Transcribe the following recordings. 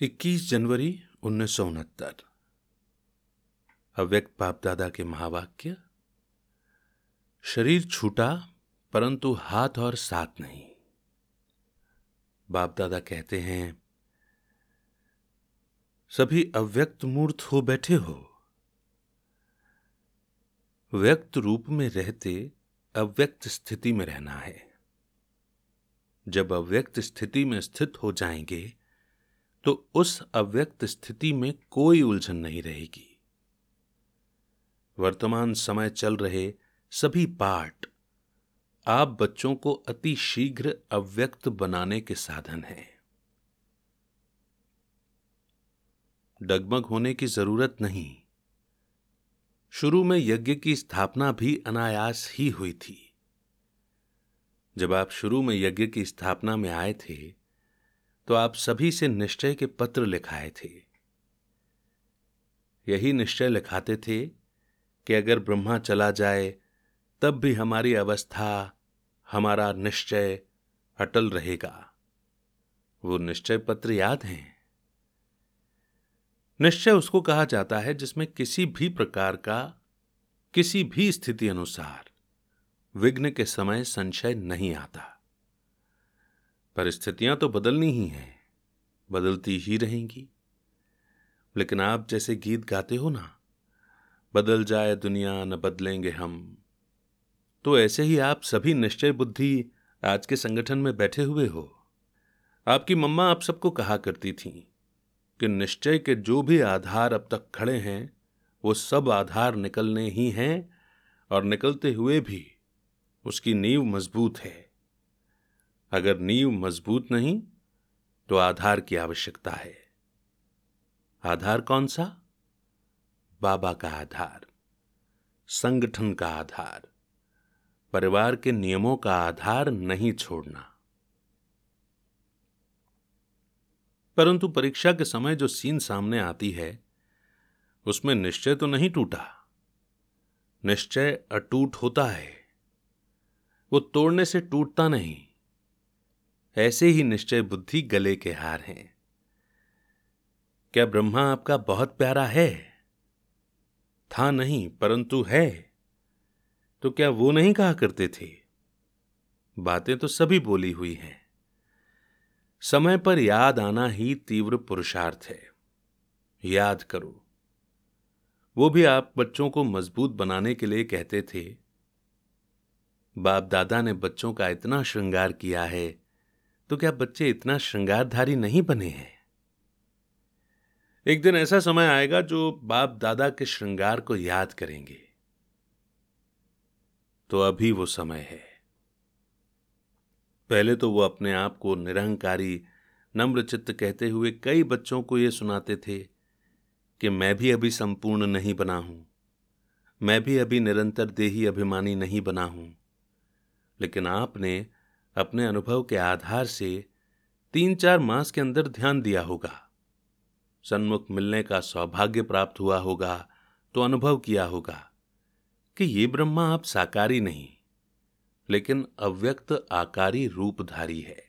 21 जनवरी उन्नीस सौ उनहत्तर। अव्यक्त बाप दादा के महावाक्य, शरीर छूटा, परंतु हाथ और साथ नहीं। बाप दादा कहते हैं, सभी अव्यक्त मूर्त हो बैठे हो। व्यक्त रूप में रहते अव्यक्त स्थिति में रहना है। जब अव्यक्त स्थिति में स्थित हो जाएँगे तो उस अव्यक्त स्थिति में कोई उलझन नहीं रहेगी। वर्तमान समय चल रहे सभी पाठ आप बच्चों को अति शीघ्र अव्यक्त बनाने के साधन हैं। डगमग होने की ज़रूरत नहीं। शुरू में यज्ञ की स्थापना भी अनायास ही हुई थी। जब आप शुरू में यज्ञ की स्थापना में आए थे तो आप सभी से निश्चय के पत्र लिखाए थे। यही निश्चय लिखाते थे कि अगर ब्रह्मा चला जाए, तब भी हमारी अवस्था, हमारा निश्चय अटल रहेगा। वो निश्चय पत्र याद हैं। निश्चय उसको कहा जाता है जिसमें किसी भी प्रकार का, किसी भी स्थिति अनुसार विघ्न के समय संशय नहीं आता। परिस्थितियाँ तो बदलनी ही हैं, बदलती ही रहेंगी। लेकिन आप जैसे गीत गाते हो ना, बदल जाए दुनिया, न बदलेंगे हम। तो ऐसे ही आप सभी निश्चय बुद्धि आज के संगठन में बैठे हुए हो। आपकी मम्मा आप सबको कहा करती थी कि निश्चय के जो भी आधार अब तक खड़े हैं, वो सब आधार निकलने ही हैं और निकलते हुए भी उसकी नींव मज़बूत है। अगर नींव मज़बूत नहीं तो आधार की आवश्यकता है। आधार कौन सा? बाबा का आधार, संगठन का आधार, परिवार के नियमों का आधार नहीं छोड़ना। परंतु परीक्षा के समय जो सीन सामने आती है, उसमें निश्चय तो नहीं टूटा। निश्चय अटूट होता है। वो तोड़ने से टूटता नहीं। ऐसे ही निश्चय बुद्धि गले के हार हैं। क्या ब्रह्मा आपका बहुत प्यारा है? था नहीं, परंतु है। तो क्या वो नहीं कहा करते थे? बातें तो सभी बोली हुई हैं। समय पर याद आना ही तीव्र पुरुषार्थ है। याद करो। वो भी आप बच्चों को मज़बूत बनाने के लिए कहते थे। बाप दादा ने बच्चों का इतना श्रृंगार किया है। तो क्या बच्चे इतना श्रृंगारधारी नहीं बने हैं? एक दिन ऐसा समय आएगा जो बाप दादा के श्रृंगार को याद करेंगे। तो अभी वो समय है। पहले तो वो अपने आप को निरहंकारी नम्र चित्त कहते हुए कई बच्चों को ये सुनाते थे कि मैं भी अभी संपूर्ण नहीं बना हूँ। मैं भी अभी निरंतर देही अभिमानी नहीं बना हूँ। लेकिन आपने अपने अनुभव के आधार से तीन चार मास के अंदर ध्यान दिया होगा। सन्मुख मिलने का सौभाग्य प्राप्त हुआ होगा तो अनुभव किया होगा कि ये ब्रह्मा आप साकारी नहीं, लेकिन अव्यक्त आकारी रूपधारी है।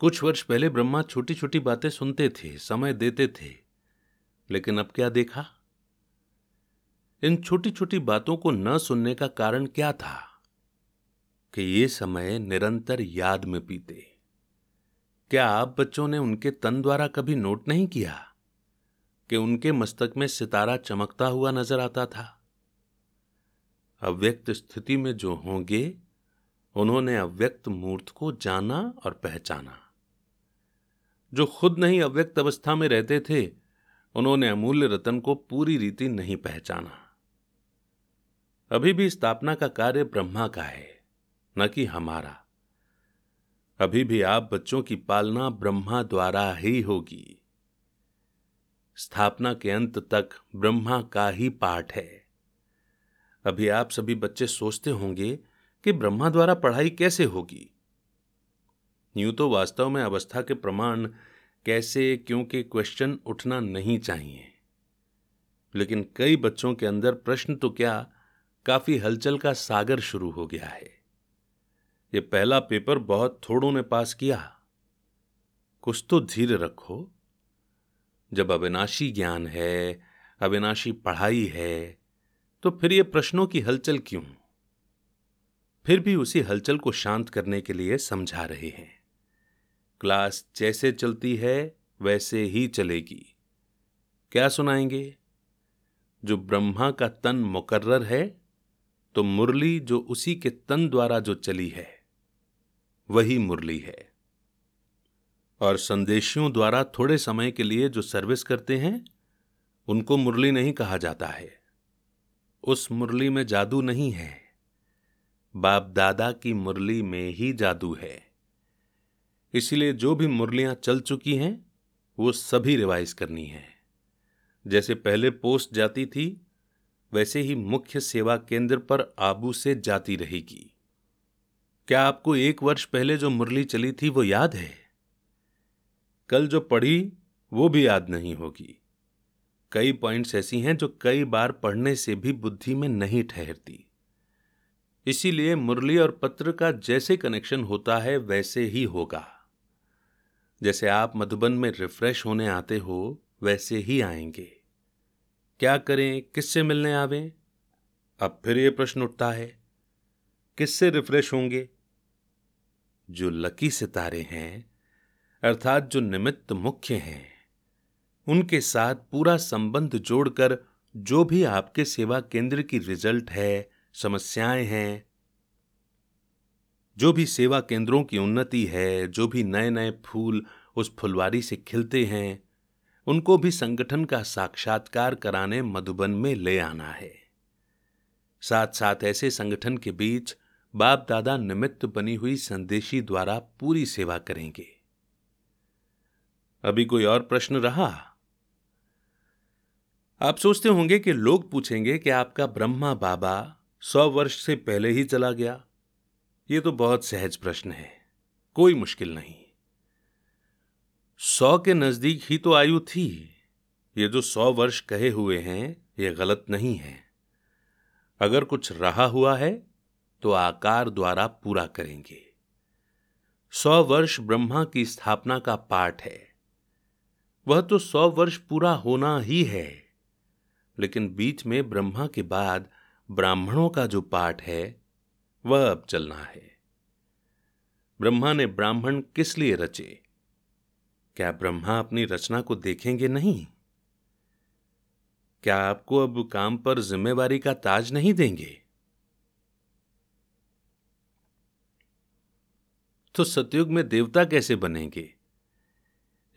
कुछ वर्ष पहले ब्रह्मा छोटी छोटी बातें सुनते थे, समय देते थे, लेकिन अब क्या देखा? इन छोटी छोटी बातों को न सुनने का कारण क्या था? कि ये समय निरंतर याद में पीते। क्या आप बच्चों ने उनके तन द्वारा कभी नोट नहीं किया कि उनके मस्तक में सितारा चमकता हुआ नज़र आता था? अव्यक्त स्थिति में जो होंगे, उन्होंने अव्यक्त मूर्त को जाना और पहचाना। जो खुद नहीं अव्यक्त अवस्था में रहते थे, उन्होंने अमूल्य रतन को पूरी रीति नहीं पहचाना। अभी भी स्थापना का कार्य ब्रह्मा का है। न कि हमारा। अभी भी आप बच्चों की पालना ब्रह्मा द्वारा ही होगी। स्थापना के अंत तक ब्रह्मा का ही पाठ है। अभी आप सभी बच्चे सोचते होंगे कि ब्रह्मा द्वारा पढ़ाई कैसे होगी। यूँ तो वास्तव में अवस्था के प्रमाण कैसे, क्योंकि क्वेश्चन उठना नहीं चाहिए। लेकिन कई बच्चों के अंदर प्रश्न तो क्या, काफ़ी हलचल का सागर शुरू हो गया है। ये पहला पेपर बहुत थोड़ों ने पास किया। कुछ तो धीर रखो। जब अविनाशी ज्ञान है, अविनाशी पढ़ाई है तो फिर ये प्रश्नों की हलचल क्यों? फिर भी उसी हलचल को शांत करने के लिए समझा रहे हैं। क्लास जैसे चलती है, वैसे ही चलेगी। क्या सुनाएँगे? जो ब्रह्मा का तन मुकर्र है तो मुरली जो उसी के तन द्वारा जो चली है। वही मुरली है। और संदेशियों द्वारा थोड़े समय के लिए जो सर्विस करते हैं, उनको मुरली नहीं कहा जाता है। उस मुरली में जादू नहीं है। बाप दादा की मुरली में ही जादू है। इसलिए जो भी मुरलियाँ चल चुकी हैं, वो सभी रिवाइज करनी है। जैसे पहले पोस्ट जाती थी, वैसे ही मुख्य सेवा केंद्र पर आबू से जाती रहेगी। क्या आपको एक वर्ष पहले जो मुरली चली थी वो याद है? कल जो पढ़ी, वो भी याद नहीं होगी। कई पॉइंट्स ऐसी हैं जो कई बार पढ़ने से भी बुद्धि में नहीं ठहरती। इसीलिए मुरली और पत्र का जैसे कनेक्शन होता है, वैसे ही होगा। जैसे आप मधुबन में रिफ्रेश होने आते हो, वैसे ही आएँगे। क्या करें? किससे मिलने आवे? अब फिर यह प्रश्न उठता है। किससे रिफ्रेश होंगे? जो लकी सितारे हैं, अर्थात जो निमित्त मुख्य हैं, उनके साथ पूरा संबंध जोड़कर जो भी आपके सेवा केंद्र की रिज़ल्ट है, समस्याएँ हैं, जो भी सेवा केंद्रों की उन्नति है, जो भी नए नए फूल उस फुलवारी से खिलते हैं, उनको भी संगठन का साक्षात्कार कराने मधुबन में ले आना है। साथ साथ ऐसे संगठन के बीच बाप दादा निमित्त बनी हुई संदेशी द्वारा पूरी सेवा करेंगे। अभी कोई और प्रश्न रहा? आप सोचते होंगे कि लोग पूछेंगे कि आपका ब्रह्मा बाबा सौ वर्ष से पहले ही चला गया। ये तो बहुत सहज प्रश्न है। कोई मुश्किल नहीं। सौ के नज़दीक ही तो आयु थी। ये जो सौ वर्ष कहे हुए हैं, ये गलत नहीं है। अगर कुछ रहा हुआ है तो आकार द्वारा पूरा करेंगे। सौ वर्ष ब्रह्मा की स्थापना का पाठ है। वह तो सौ वर्ष पूरा होना ही है। लेकिन बीच में ब्रह्मा के बाद ब्राह्मणों का जो पाठ है, वह अब चलना है। ब्रह्मा ने ब्राह्मण किस लिए रचे? क्या ब्रह्मा अपनी रचना को देखेंगे नहीं? क्या आपको अब काम पर जिम्मेवारी का ताज नहीं देंगे? तो सतयुग में देवता कैसे बनेंगे?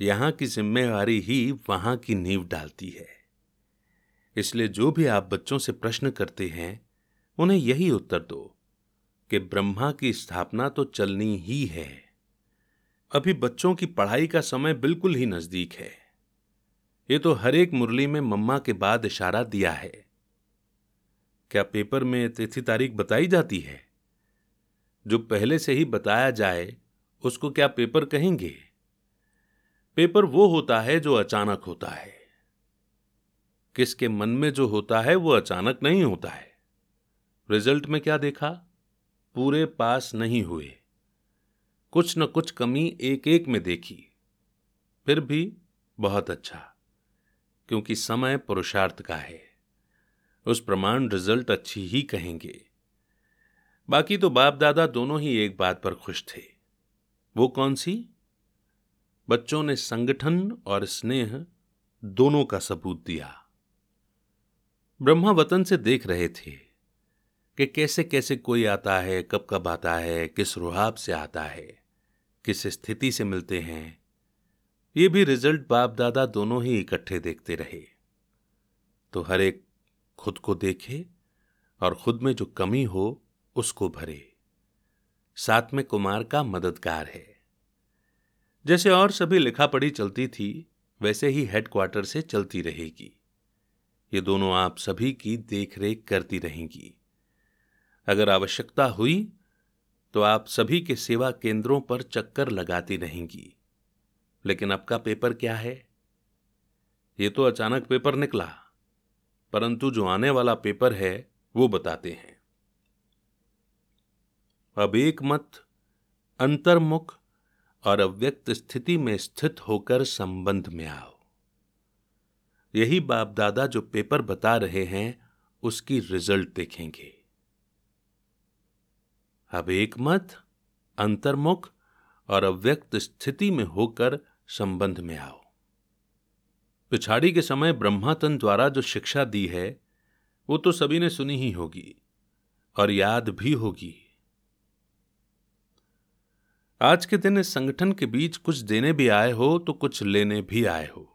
यहाँ की जिम्मेवारी ही वहाँ की नींव डालती है। इसलिए जो भी आप बच्चों से प्रश्न करते हैं, उन्हें यही उत्तर दो कि ब्रह्मा की स्थापना तो चलनी ही है। अभी बच्चों की पढ़ाई का समय बिल्कुल ही नज़दीक है। ये तो हर एक मुरली में मम्मा के बाद इशारा दिया है। क्या पेपर में तिथि तारीख बताई जाती है? जो पहले से ही बताया जाए, उसको क्या पेपर कहेंगे? पेपर वो होता है जो अचानक होता है। किसके मन में जो होता है, वो अचानक नहीं होता है। रिज़ल्ट में क्या देखा? पूरे पास नहीं हुए। कुछ न कुछ कमी एक एक में देखी। फिर भी बहुत अच्छा क्योंकि समय पुरुषार्थ का है। उस प्रमाण रिज़ल्ट अच्छी ही कहेंगे। बाकी तो बाप दादा दोनों ही एक बात पर खुश थे। वो कौन सी? बच्चों ने संगठन और स्नेह दोनों का सबूत दिया। ब्रह्मा वतन से देख रहे थे कि कैसे कैसे कोई आता है कब कब आता है, किस रुहाब से आता है, किस स्थिति से मिलते हैं। ये भी रिज़ल्ट बाप दादा दोनों ही इकट्ठे देखते रहे। तो हर एक खुद को देखे और खुद में जो कमी हो उसको भरे। साथ में कुमार का मददगार है। जैसे और सभी लिखा पढ़ी चलती थी, वैसे ही हेडक्वार्टर से चलती रहेगी। ये दोनों आप सभी की देखरेख करती रहेंगी। अगर आवश्यकता हुई तो आप सभी के सेवा केंद्रों पर चक्कर लगाती रहेंगी। लेकिन आपका पेपर क्या है? ये तो अचानक पेपर निकला, परंतु जो आने वाला पेपर है, वो बताते हैं। अब एक मत, अंतर्मुख, और अव्यक्त स्थिति में स्थित होकर संबंध में आओ। यही बाप दादा जो पेपर बता रहे हैं, उसकी रिज़ल्ट देखेंगे। अब एक मत, अंतर्मुख, और अव्यक्त स्थिति में होकर संबंध में आओ। पिछाड़ी के समय ब्रह्मातन द्वारा जो शिक्षा दी है, वो तो सभी ने सुनी ही होगी, और याद भी होगी। आज के दिन इस संगठन के बीच कुछ देने भी आए हो तो कुछ लेने भी आए हो।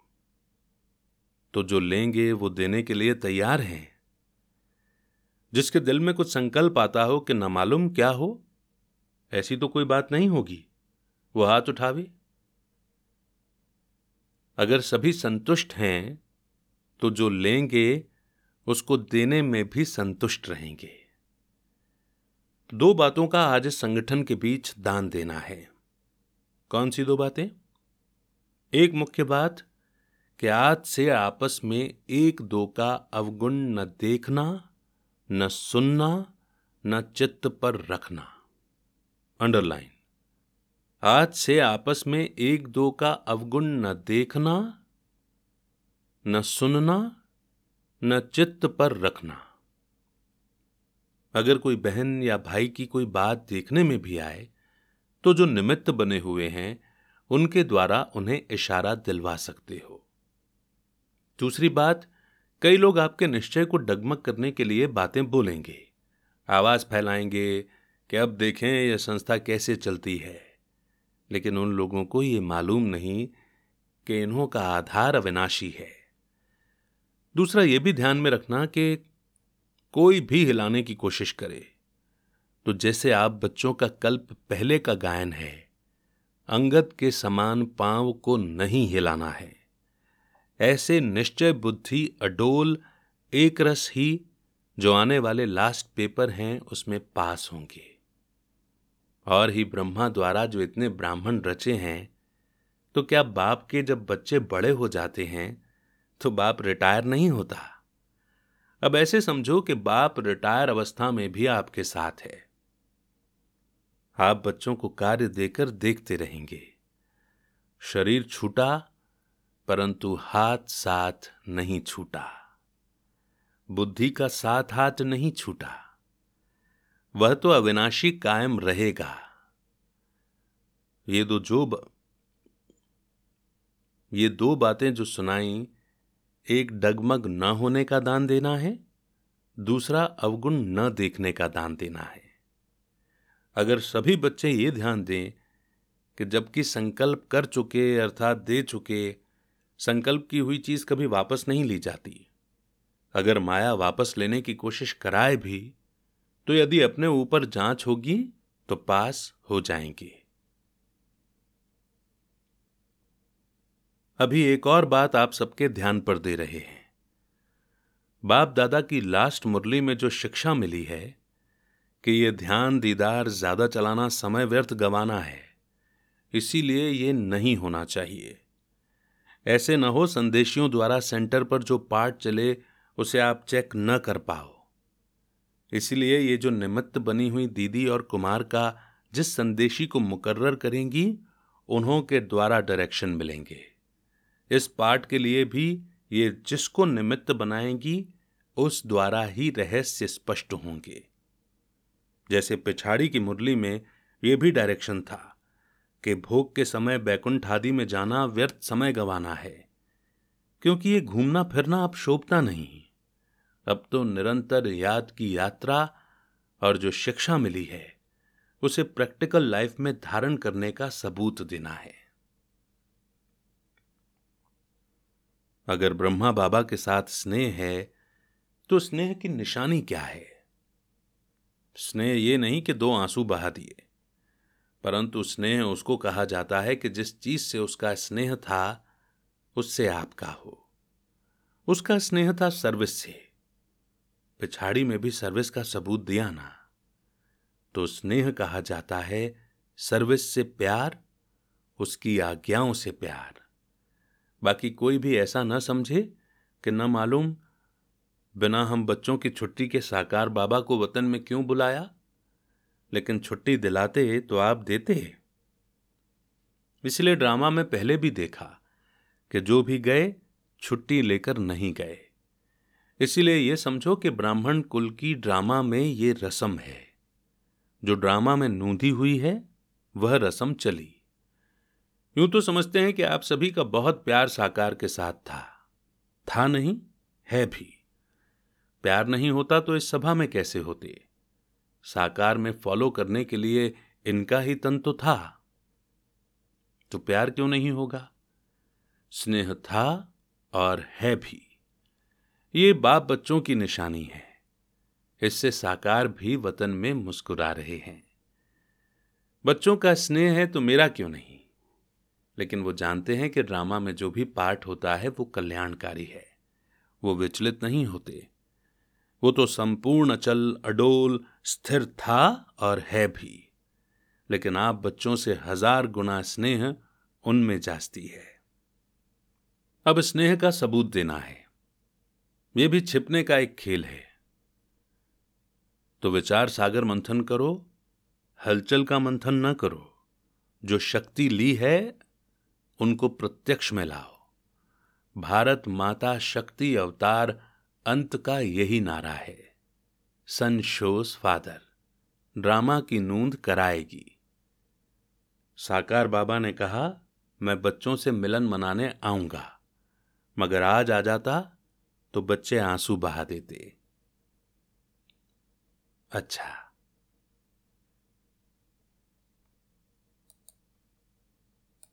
तो जो लेंगे, वो देने के लिए तैयार हैं। जिसके दिल में कुछ संकल्प आता हो कि न मालूम क्या हो, ऐसी तो कोई बात नहीं होगी। वो हाथ उठावे। अगर सभी संतुष्ट हैं तो जो लेंगे, उसको देने में भी संतुष्ट रहेंगे। दो बातों का आज संगठन के बीच दान देना है। कौन सी दो बातें? एक मुख्य बात, कि आज से आपस में एक दो का अवगुण न देखना, न सुनना, न चित्त पर रखना। अंडरलाइन। आज से आपस में एक दो का अवगुण न देखना, न सुनना, न चित्त पर रखना। अगर कोई बहन या भाई की कोई बात देखने में भी आए तो जो निमित्त बने हुए हैं, उनके द्वारा उन्हें इशारा दिलवा सकते हो। दूसरी बात, कई लोग आपके निश्चय को डगमग करने के लिए बातें बोलेंगे। आवाज़ फैलाएँगे कि अब देखें यह संस्था कैसे चलती है। लेकिन उन लोगों को यह मालूम नहीं कि इन्हों का आधार अविनाशी है। दूसरा यह भी ध्यान में रखना कि कोई भी हिलाने की कोशिश करे। तो जैसे आप बच्चों का कल्प पहले का गायन है, अंगद के समान पाँव को नहीं हिलाना है। ऐसे निश्चय बुद्धि अडोल एक रस ही जो आने वाले लास्ट पेपर हैं, उसमें पास होंगे। और ही ब्रह्मा द्वारा जो इतने ब्राह्मण रचे हैं तो क्या बाप के जब बच्चे बड़े हो जाते हैं तो बाप रिटायर नहीं होता? अब ऐसे समझो कि बाप रिटायर अवस्था में भी आपके साथ है। आप बच्चों को कार्य देकर देखते रहेंगे। शरीर छूटा, परंतु हाथ साथ नहीं छूटा। बुद्धि का साथ हाथ नहीं छूटा। वह तो अविनाशी कायम रहेगा। ये दो जो ब... ये दो बातें जो सुनाई एक डगमग न होने का दान देना है, दूसरा अवगुण न देखने का दान देना है। अगर सभी बच्चे ये ध्यान दें कि जबकि संकल्प कर चुके अर्थात दे चुके, संकल्प की हुई चीज़ कभी वापस नहीं ली जाती। अगर माया वापस लेने की कोशिश कराए भी तो यदि अपने ऊपर जाँच होगी तो पास हो जाएँगे। अभी एक और बात आप सबके ध्यान पर दे रहे हैं। बाप दादा की लास्ट मुरली में जो शिक्षा मिली है, कि यह ध्यान दीदार ज़्यादा चलाना, समय व्यर्थ गंवाना है, इसीलिए यह नहीं होना चाहिए। ऐसे न हो संदेशियों द्वारा सेंटर पर जो पाठ चले, उसे आप चेक न कर पाओ। इसलिए ये जो निमित्त बनी हुई दीदी और कुमार का, जिस संदेशी को मुकर्र करेंगी, उन्हों के द्वारा डायरेक्शन मिलेंगे। इस पाठ के लिए भी ये जिसको निमित्त बनाएँगी, उस द्वारा ही रहस्य स्पष्ट होंगे। जैसे पिछाड़ी की मुरली में यह भी डायरेक्शन था कि भोग के समय बैकुंठ आदि में जाना व्यर्थ समय गंवाना है, क्योंकि ये घूमना फिरना अब शोभता नहीं। अब तो निरंतर याद की यात्रा और जो शिक्षा मिली है, उसे प्रैक्टिकल लाइफ में धारण करने का सबूत देना है। अगर ब्रह्मा बाबा के साथ स्नेह है तो स्नेह की निशानी क्या है? स्नेह ये नहीं कि दो आँसू बहा दिए, परंतु स्नेह उसको कहा जाता है कि जिस चीज़ से उसका स्नेह था, उससे आपका हो। उसका स्नेह था सर्विस से। पिछाड़ी में भी सर्विस का सबूत दिया ना। तो स्नेह कहा जाता है सर्विस से प्यार, उसकी आज्ञाओं से प्यार। बाकी कोई भी ऐसा न समझे कि न मालूम बिना हम बच्चों की छुट्टी के साकार बाबा को वतन में क्यों बुलाया। लेकिन छुट्टी दिलाते तो आप देते। इसलिए ड्रामा में पहले भी देखा कि जो भी गए, छुट्टी लेकर नहीं गए। इसीलिए यह समझो कि ब्राह्मण कुल की ड्रामा में ये रसम है। जो ड्रामा में नूंधी हुई है, वह रसम चली। यूँ तो समझते हैं कि आप सभी का बहुत प्यार साकार के साथ था। था नहीं, है भी। प्यार नहीं होता तो इस सभा में कैसे होते? साकार में फॉलो करने के लिए इनका ही तन तो था। तो प्यार क्यों नहीं होगा? स्नेह था और है भी। ये बाप बच्चों की निशानी है। इससे साकार भी वतन में मुस्कुरा रहे हैं। बच्चों का स्नेह है तो मेरा क्यों नहीं? लेकिन वो जानते हैं कि ड्रामा में जो भी पार्ट होता है वो कल्याणकारी है। वो विचलित नहीं होते। वो तो संपूर्ण अचल, अडोल, स्थिर था और है भी। लेकिन आप बच्चों से हज़ार गुना स्नेह उनमें जास्ती है। अब स्नेह का सबूत देना है। यह भी छिपने का एक खेल है। तो विचार सागर मंथन करो, हलचल का मंथन न करो। जो शक्ति ली है उनको प्रत्यक्ष में लाओ। भारत माता शक्ति अवतार अंत का यही नारा है। सन शोस फादर, ड्रामा की नूंद कराएगी। साकार बाबा ने कहा, मैं बच्चों से मिलन मनाने आऊँगा, मगर आज आ जाता तो बच्चे आँसू बहा देते। अच्छा।